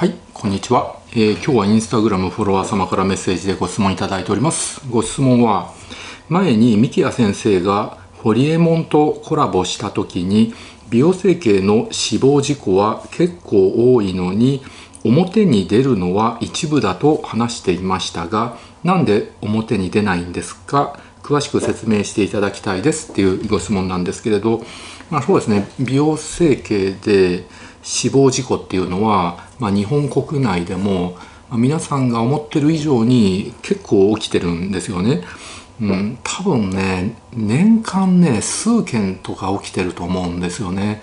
はい、こんにちは、えー、今日はインスタグラムフォロワー様からメッセージでご質問いただいております。ご質問は、前に三木谷先生がホリエモンとコラボした時に、美容整形の死亡事故は結構多いのに、表に出るのは一部だと話していましたが、なんで表に出ないんですか？詳しく説明していただきたいです。っていうご質問なんですけれど、まあ、そうですね。美容整形で死亡事故っていうのは、まあ、日本国内でも、皆さんが思ってる以上に結構起きてるんですよね。うん、多分ね年間ね数件とか起きてると思うんですよね。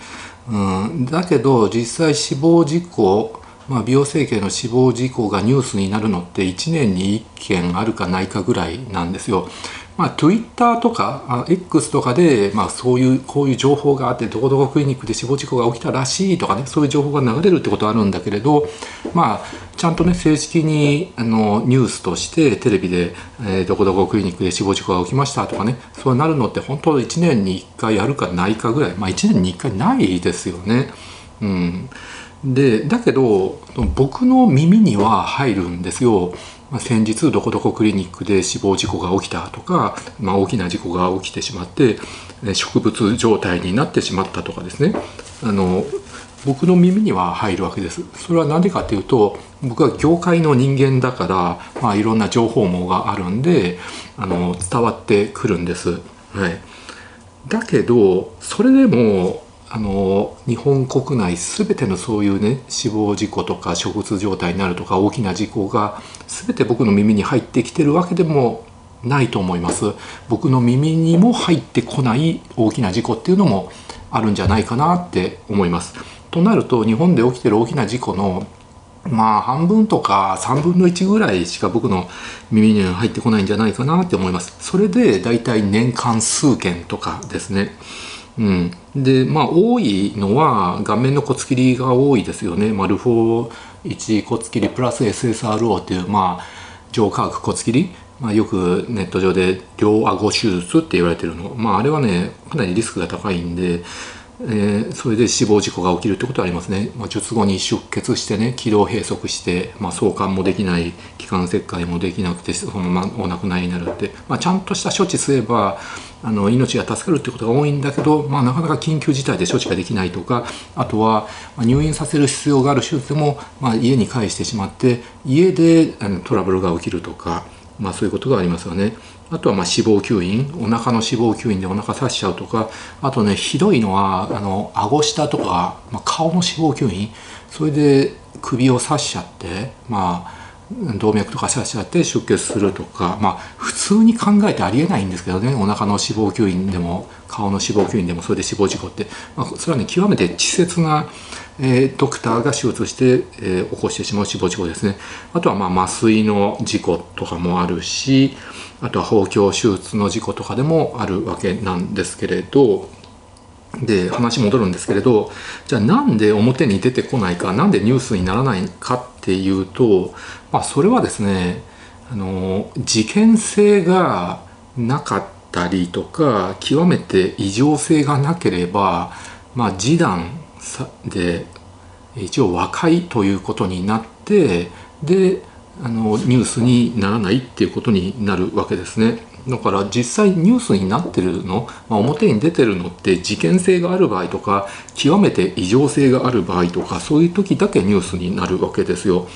うん、だけど実際死亡事故まあ、美容整形の死亡事故がニュースになるのって1年に1件あるかないかぐらいなんですよ。まあ、Twitter とか X とかで、まあ、そういうこういう情報があってどこどこクリニックで死亡事故が起きたらしいとかねそういう情報が流れるってことはあるんだけれど、まあ、ちゃんとね正式にあのニュースとしてテレビで、えー、どこどこクリニックで死亡事故が起きましたとかねそうなるのって本当1年に1回あるかないかぐらい、まあ、1年に1回ないですよね。うんでだけど僕の耳には入るんですよ。まあ、先日どこどこクリニックで死亡事故が起きたとか、まあ、大きな事故が起きてしまって植物状態になってしまったとかですね。あの僕の耳には入るわけです。それは何でかっていうと僕は業界の人間だから、まあ、いろんな情報網があるんであの伝わってくるんです、はい、だけどそれでもあの日本国内全てのそういうね死亡事故とか植物状態になるとか大きな事故が全て僕の耳に入ってきてるわけでもないと思います。僕の耳にも入ってこない大きな事故っていうのもあるんじゃないかなって思います。となると日本で起きてる大きな事故のまあ半分とか3分の1ぐらいしか僕の耳には入ってこないんじゃないかなって思います。それでだいたい年間数件とかですね。うん、でまあ多いのは顔面の骨切りが多いですよね、まあ、ルフォー1骨切りプラス SSRO っていうまあ上化学骨切り、まあ、よくネット上で両顎手術って言われてるの、まあ、あれはねかなりリスクが高いんでえー、それで死亡事故が起きるってことはありますね、まあ、術後に出血してね気道閉塞して、まあ、送還もできない気管切開もできなくてそのままお亡くなりになるって、まあ、ちゃんとした処置すればあの命が助かるってことが多いんだけど、まあ、なかなか緊急事態で処置ができないとかあとは入院させる必要がある手術でも、まあ、家に帰してしまって家であのトラブルが起きるとか、まあ、そういうことがありますよね。あとはまあ脂肪吸引。お腹の脂肪吸引でお腹刺しちゃうとか。あとねひどいのはあの顎下とか、まあ、顔の脂肪吸引。それで首を刺しちゃってまあ動脈とか刺しちゃって出血するとか。まあ普通に考えてありえないんですけどね。お腹の脂肪吸引でも顔の脂肪吸引でもそれで死亡事故って、まあ、それはね極めて稚拙な、えー、ドクターが手術して、えー、起こしてしまう死亡事故ですね。あとはまあ麻酔の事故とかもあるしあとは包協手術の事故とかでもあるわけなんですけれどで話戻るんですけれどじゃあなんで表に出てこないかなんでニュースにならないかっていうと、まあ、それはですねあの事件性がなかったりとか極めて異常性がなければ、まあ、示談で一応和解ということになってであのニュースにならないっていうことになるわけですね。だから実際ニュースになってるの、まあ、表に出てるのって事件性がある場合とか極めて異常性がある場合とかそういう時だけニュースになるわけですよ。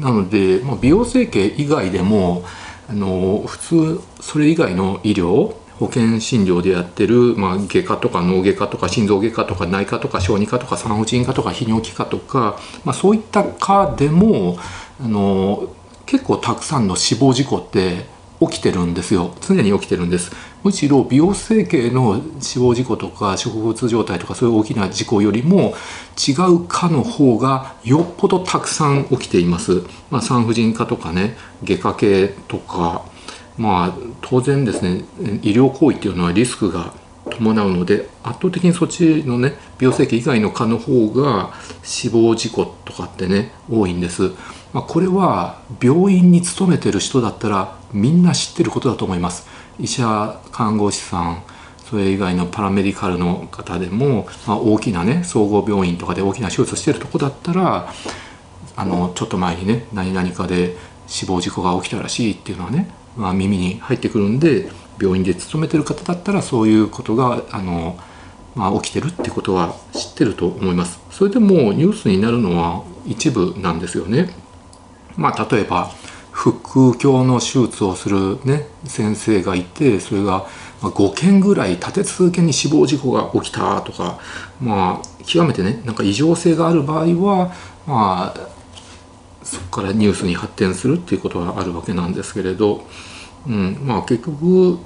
なので、まあ、美容整形以外でもあの普通それ以外の医療保険診療でやってる、まあ、外科とか脳外科とか心臓外科とか内科とか小児科とか産婦人科とか泌尿器科とか、まあ、そういった科でもあの結構たくさんの死亡事故って起きてるんですよ。常に起きてるんです。むしろ美容整形の死亡事故とか植物状態とかそういう大きな事故よりも違う科の方がよっぽどたくさん起きています、まあ、産婦人科とかね外科系とかまあ当然ですね医療行為っていうのはリスクが伴うので圧倒的にそっちのね美容整形以外の科の方が死亡事故とかってね多いんです。まあ、これは病院に勤めてる人だったらみんな知ってることだと思います医者看護師さんそれ以外のパラメディカルの方でも、まあ、大きなね総合病院とかで大きな手術してるとこだったらあのちょっと前にね何々かで死亡事故が起きたらしいっていうのはね、まあ、耳に入ってくるんで病院で勤めてる方だったらそういうことがあの、まあ、起きてるってことは知ってると思います。それでもニュースになるのは一部なんですよね。まあ、例えば腹腔鏡の手術をする、ね、先生がいてそれが5件ぐらい立て続けに死亡事故が起きたとか、まあ、極めてねなんか異常性がある場合は、まあ、そこからニュースに発展するっていうことはあるわけなんですけれど、うんまあ、結局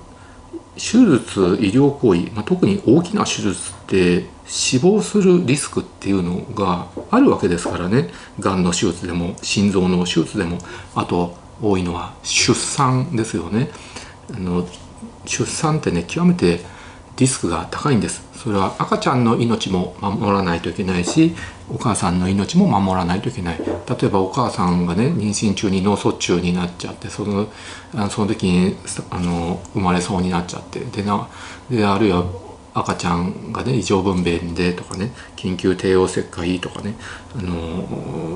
手術医療行為、まあ、特に大きな手術って死亡するリスクっていうのがあるわけですからね。がんの手術でも心臓の手術でもあと多いのは出産ですよね。あの出産ってね極めてリスクが高いんです。それは赤ちゃんの命も守らないといけないしお母さんの命も守らないといけない。例えばお母さんがね妊娠中に脳卒中になっちゃってそのその時にあの生まれそうになっちゃってでなであるいは赤ちゃんがね異常分娩でとかね緊急帝王切開とかねあの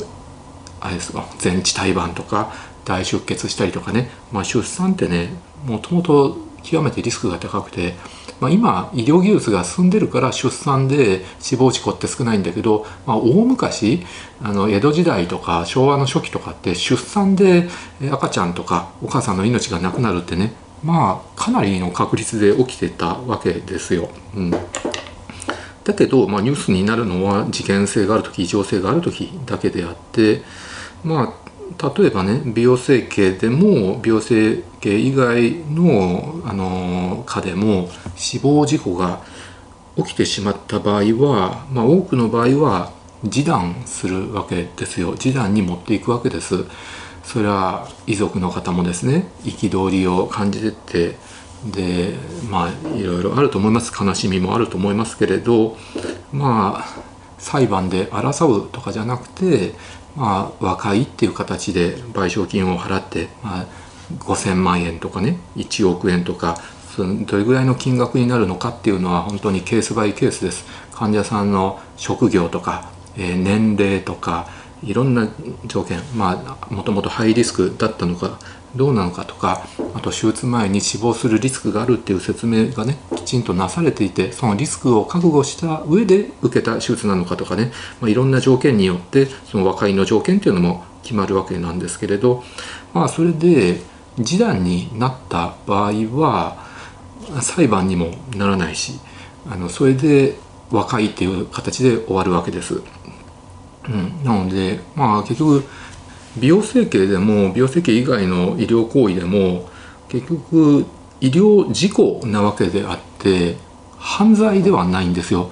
あれですか全治胎盤とか大出血したりとかね、まあ、出産ってねもともと極めてリスクが高くて、まあ、今医療技術が進んでるから出産で死亡事故って少ないんだけど、まあ、大昔あの江戸時代とか昭和の初期とかって出産で赤ちゃんとかお母さんの命がなくなるってねまあかなりの確率で起きてたわけですよ。うん。だけど、まあ、ニュースになるのは事件性がある時異常性がある時だけであってまあ例えばね美容整形でも美容整形以外のあの科でも死亡事故が起きてしまった場合は、まあ、多くの場合は示談するわけですよ。示談に持っていくわけです。それは遺族の方もですね憤りを感じててでまあいろいろあると思います。悲しみもあると思いますけれどまあ裁判で争うとかじゃなくてまあ、和解っていう形で賠償金を払って、まあ、5,000万円とかね1億円とかそのどれぐらいの金額になるのかっていうのは本当にケースバイケースです。患者さんの職業とか、えー、年齢とかいろんな条件まあもともとハイリスクだったのかどうなのかとかあと手術前に死亡するリスクがあるっていう説明がねきちんとなされていてそのリスクを覚悟した上で受けた手術なのかとかね、まあ、いろんな条件によってその和解の条件っていうのも決まるわけなんですけれどまあそれで示談になった場合は裁判にもならないしあのそれで和解っていう形で終わるわけです。うん、なのでまあ結局美容整形でも美容整形以外の医療行為でも結局医療事故なわけであって犯罪ではないんですよ。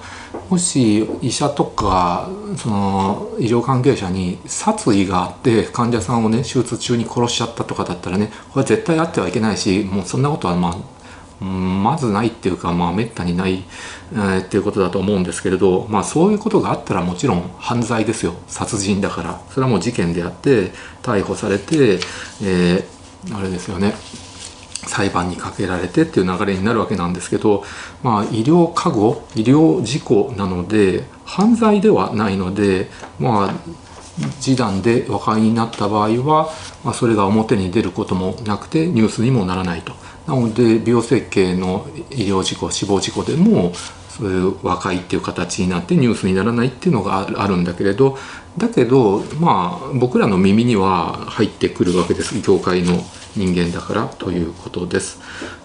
もし医者とかその医療関係者に殺意があって患者さんをね手術中に殺しちゃったとかだったらねこれは絶対あってはいけないしもうそんなことはまあまずないっていうか、まあ、めったにない、えー、っていうことだと思うんですけれど、まあ、そういうことがあったらもちろん犯罪ですよ。殺人だから。それはもう事件であって逮捕されて、えー、あれですよね。裁判にかけられてっていう流れになるわけなんですけど、まあ、医療過誤医療事故なので犯罪ではないのでまあ示談で和解になった場合は、まあ、それが表に出ることもなくてニュースにもならないと。なので美容整形の医療事故死亡事故でもそういう和解っていう形になってニュースにならないっていうのがあるんだけれどだけどまあ僕らの耳には入ってくるわけです業界の人間だからということです。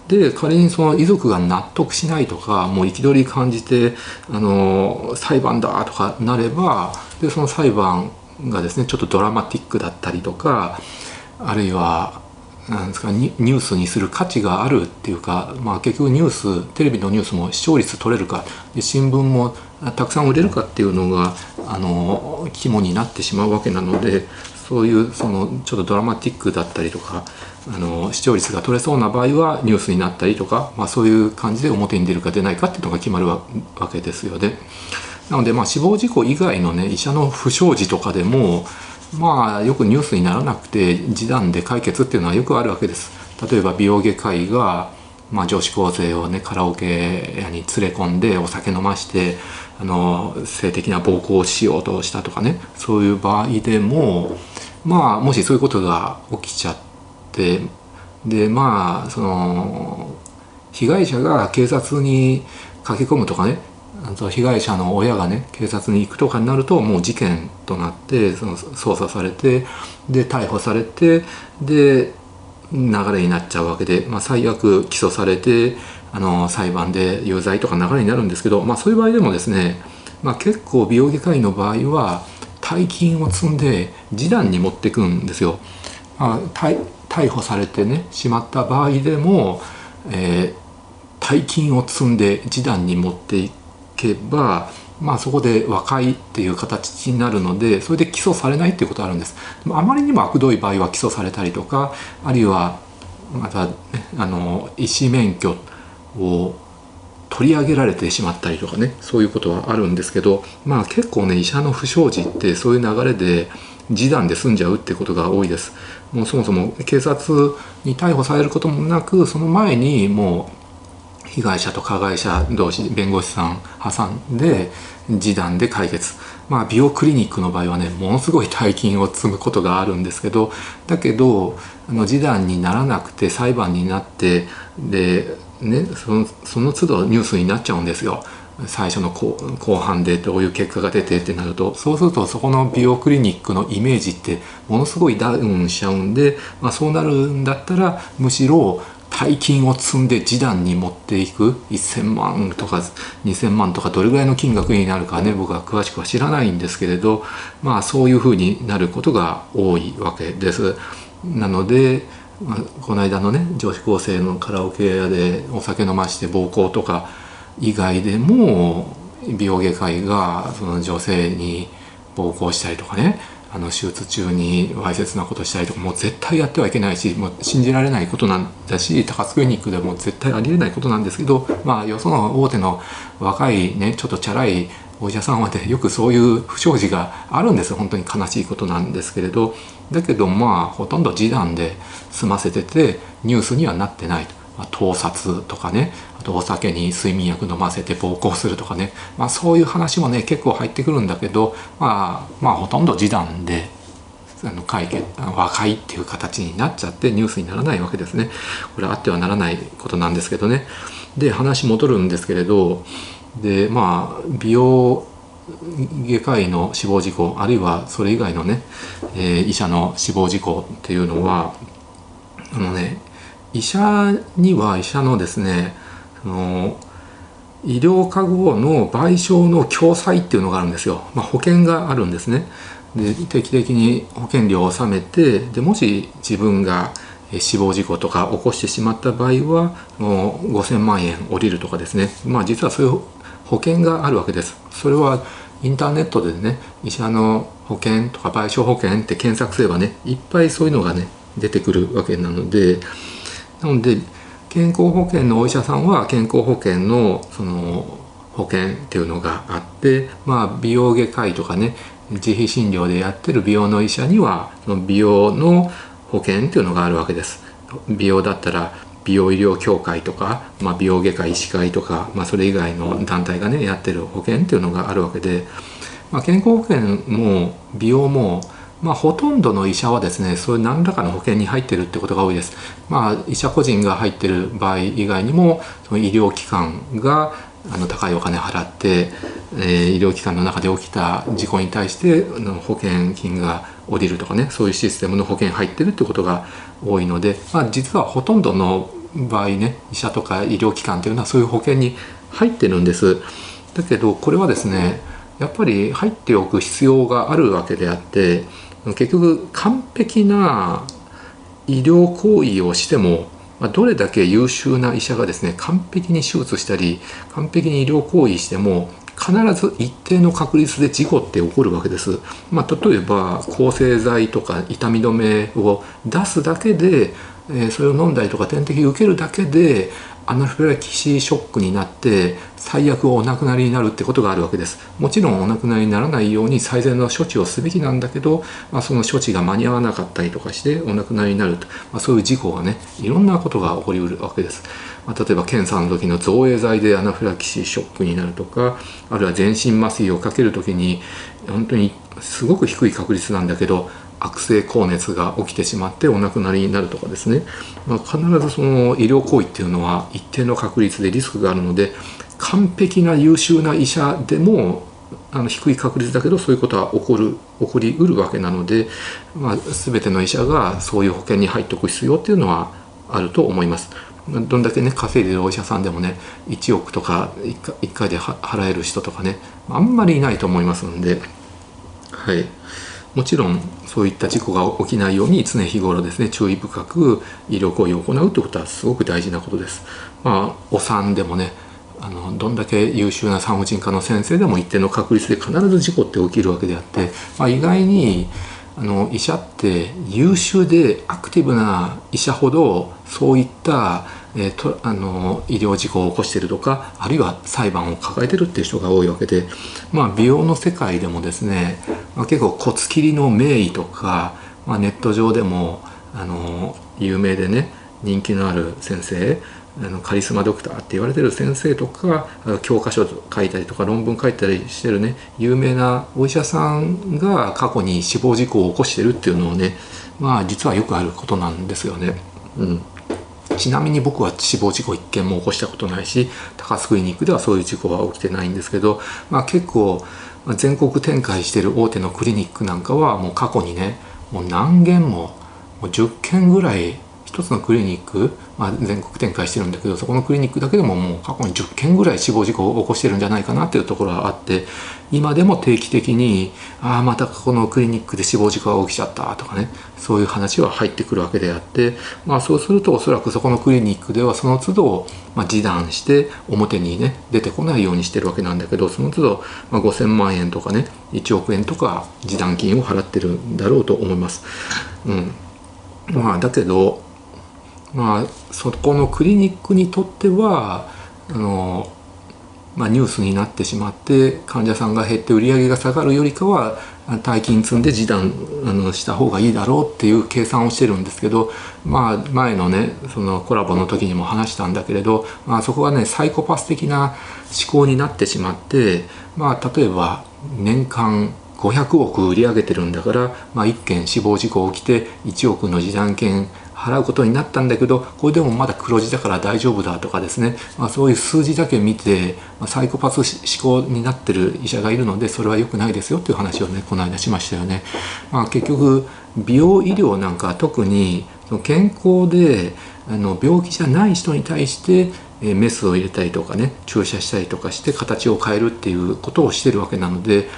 で仮にその遺族が納得しないとかもう憤り感じてあの裁判だとかなればでその裁判がですねちょっとドラマティックだったりとかあるいはなんですかニュースにする価値があるっていうか、まあ、結局ニューステレビのニュースも視聴率取れるかで新聞もたくさん売れるかっていうのがあの肝になってしまうわけなのでそういうそのちょっとドラマティックだったりとかあの視聴率が取れそうな場合はニュースになったりとか、まあ、そういう感じで表に出るか出ないかっていうのが決まるわけですよね。なので、まあ、死亡事故以外のね医者の不祥事とかでもまあよくニュースにならなくて示談で解決っていうのはよくあるわけです。例えば美容外科医がまあ、女子高生をねカラオケ屋に連れ込んでお酒飲ましてあの性的な暴行をしようとしたとかねそういう場合でもまあもしそういうことが起きちゃってでまあその被害者が警察に駆け込むとかね被害者の親がね警察に行くとかになるともう事件となってその捜査されてで逮捕されてで流れになっちゃうわけで、まあ、最悪起訴されてあの裁判で有罪とか流れになるんですけど、まあ、そういう場合でもですね、まあ、結構美容外科医の場合は大金を積んで示談に持っていくんですよ。まあ、逮捕されてねしまった場合でも、えー、大金を積んで示談に持っていくけばまあそこで和解っていう形になるのでそれで起訴されないっていうことあるんです。でもあまりにも悪どい場合は起訴されたりとかあるいはまた、ね、あの医師免許を取り上げられてしまったりとかねそういうことはあるんですけどまあ結構ね医者の不祥事ってそういう流れで示談で済んじゃうってことが多いです。もうそもそも警察に逮捕されることもなくその前にもう被害者と加害者同士弁護士さん挟んで示談で解決まあ美容クリニックの場合はねものすごい大金を積むことがあるんですけどだけどあの示談にならなくて裁判になってでねそのその都度ニュースになっちゃうんですよ。最初の後半でどういう結果が出てってなるとそうするとそこの美容クリニックのイメージってものすごいダウンしちゃうんで、まあ、そうなるんだったらむしろ大金を積んで示談に持っていく1,000万とか2,000万とかどれぐらいの金額になるかね僕は詳しくは知らないんですけれどまあそういうふうになることが多いわけです。なので、この間のね女子高生のカラオケ屋でお酒飲まして暴行とか以外でも美容外科医がその女性に暴行したりとかねあの手術中にわいせつなことしたりとかもう絶対やってはいけないしもう信じられないことなんだし高津クリニックでも絶対ありえないことなんですけどまあよその大手の若いねちょっとチャラいお医者さんはねよくそういう不祥事があるんです本当に悲しいことなんですけれどだけどまあほとんど示談で済ませててニュースにはなってないと。あ、盗撮とかねあとお酒に睡眠薬飲ませて暴行するとかね、まあ、そういう話もね結構入ってくるんだけど、まあ、まあほとんど示談であの解決和解っていう形になっちゃってニュースにならないわけですね。これあってはならないことなんですけどね。で話戻るんですけれどでまあ美容外科医の死亡事故あるいはそれ以外のね、えー、医者の死亡事故っていうのはあのね医者には医者のですねその医療過誤の賠償の共済っていうのがあるんですよ、まあ、保険があるんですね。で定期的に保険料を納めてでもし自分が死亡事故とか起こしてしまった場合はもう5000万円降りるとかですね。まあ実はそういう保険があるわけです。それはインターネットでね医者の保険とか賠償保険って検索すればねいっぱいそういうのがね出てくるわけなのでなので健康保険のお医者さんは健康保険のその保険っていうのがあってまあ美容外科医とかね自費診療でやってる美容の医者にはその美容の保険っていうのがあるわけです。美容だったら美容医療協会とか、まあ、美容外科医師会とか、まあ、それ以外の団体がねやってる保険っていうのがあるわけで、まあ、健康保険も美容も、まあ、ほとんどの医者はですねそういう何らかの保険に入ってるってことが多いです。まあ、医者個人が入ってる場合以外にもその医療機関があの高いお金払って、えー、医療機関の中で起きた事故に対しての保険金が下りるとかねそういうシステムの保険入ってるってことが多いので、まあ、実はほとんどの場合ね医者とか医療機関というのはそういう保険に入ってるんですだけどこれはですねやっぱり入っておく必要があるわけであって結局完璧な医療行為をしてもどれだけ優秀な医者がですね完璧に手術したり完璧に医療行為しても必ず一定の確率で事故って起こるわけです。まあ、例えば抗生剤とか痛み止めを出すだけでえそれを飲んだりとか点滴受けるだけでアナフィラキシーショックになって最悪お亡くなりになるってことがあるわけです。もちろんお亡くなりにならないように最善の処置をすべきなんだけど、まあ、その処置が間に合わなかったりとかしてお亡くなりになると、まあ、そういう事故がねいろんなことが起こりうるわけです、まあ、例えば検査の時の造影剤でアナフィラキシーショックになるとかあるいは全身麻酔をかける時に本当にすごく低い確率なんだけど悪性高熱が起きてしまってお亡くなりになるとかですね、まあ、必ずその医療行為っていうのは一定の確率でリスクがあるので完璧な優秀な医者でもあの低い確率だけどそういうことは起こる起こりうるわけなので、まあ、全ての医者がそういう保険に入っておく必要っていうのはあると思います。どんだけね稼いでるお医者さんでもね1億とか 1, 1回で払える人とかねあんまりいないと思いますんで。はい。もちろんそういった事故が起きないように常日頃ですね注意深く医療行為を行うということはすごく大事なことです。まあ、お産でもねあのどんだけ優秀な産婦人科の先生でも一定の確率で必ず事故って起きるわけであって、まあ、意外にあの医者って優秀でアクティブな医者ほどそういったえー、とあの医療事故を起こしてるとかあるいは裁判を抱えてるっていう人が多いわけで、まあ、美容の世界でもですね、まあ、結構骨切りの名医とか、まあ、ネット上でもあの有名でね人気のある先生あのカリスマドクターって言われてる先生とか教科書書いたりとか論文書いたりしてるね有名なお医者さんが過去に死亡事故を起こしてるっていうのをねまあ実はよくあることなんですよね。うんちなみに僕は死亡事故一件も起こしたことないし高須クリニックではそういう事故は起きてないんですけど、まあ、結構全国展開してる大手のクリニックなんかはもう過去にねもう何件ももう10件ぐらい一つのクリニック、まあ、全国展開してるんだけどそこのクリニックだけでももう過去に10件ぐらい死亡事故を起こしてるんじゃないかなっていうところがあって今でも定期的にああまたこのクリニックで死亡事故が起きちゃったとかねそういう話は入ってくるわけであって、まあ、そうするとおそらくそこのクリニックではその都度、まあ、示談して表にね出てこないようにしてるわけなんだけどその都度、まあ、5,000万円とかね1億円とか示談金を払ってるんだろうと思います。うんまあ、だけどまあそこのクリニックにとってはあの、まあ、ニュースになってしまって患者さんが減って売り上げが下がるよりかは大金積んで示談あのした方がいいだろうっていう計算をしてるんですけど、まあ、前のねそのコラボの時にも話したんだけれど、まあ、そこはねサイコパス的な思考になってしまって、まあ、例えば年間500億売り上げてるんだから、まあ、1件死亡事故起きて1億の示談金払うことになったんだけどこれでもまだ黒字だから大丈夫だとかですね、まあ、そういう数字だけ見て、まあ、サイコパス思考になってる医者がいるのでそれは良くないですよっていう話をねこの間しましたよね。まあ、結局美容医療なんか特に健康であの病気じゃない人に対してメスを入れたりとかね注射したりとかして形を変えるっていうことをしてるわけなので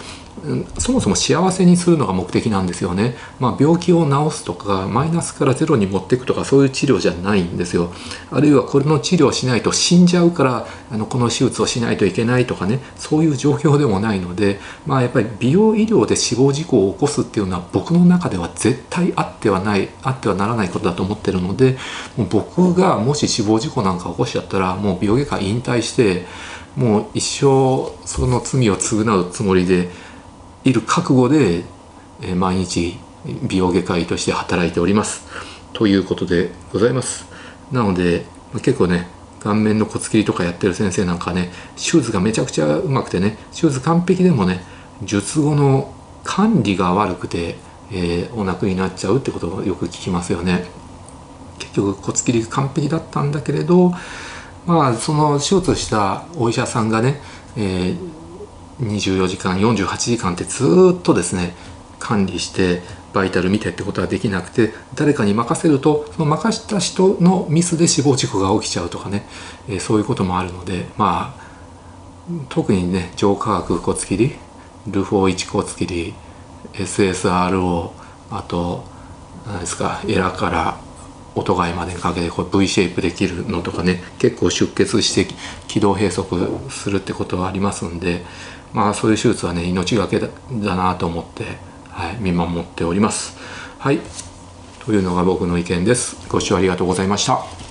そもそも幸せにするのが目的なんですよね、まあ、病気を治すとかマイナスからゼロに持っていくとかそういう治療じゃないんですよ。あるいはこれの治療しないと死んじゃうからあのこの手術をしないといけないとかね。そういう状況でもないので、まあ、やっぱり美容医療で死亡事故を起こすっていうのは僕の中では絶対あってはないあってはならないことだと思ってるのでもう僕がもし死亡事故なんか起こしちゃったらもう美容外科引退してもう一生その罪を償うつもりでいる覚悟で、え毎日美容外科医として働いております。ということでございます。なので結構ね顔面の骨切りとかやってる先生なんかね手術がめちゃくちゃうまくてね手術完璧でもね術後の管理が悪くて、えー、お亡くになっちゃうってことをよく聞きますよね。結局骨切り完璧だったんだけれどまあその手術したお医者さんがね、えー24時間48時間ってずっとですね管理してバイタル見てってことはできなくて誰かに任せるとその任した人のミスで死亡事故が起きちゃうとかね、えー、そういうこともあるのでまあ特にね上化学骨切りルフォー1骨切り SSRO あと何ですかエラから音貝までにかけてこう V シェイプできるのとかね結構出血して気道閉塞するってことはありますんでまあそういう手術はね命がけだなと思って、はい、見守っております。はいというのが僕の意見です。ご視聴ありがとうございました。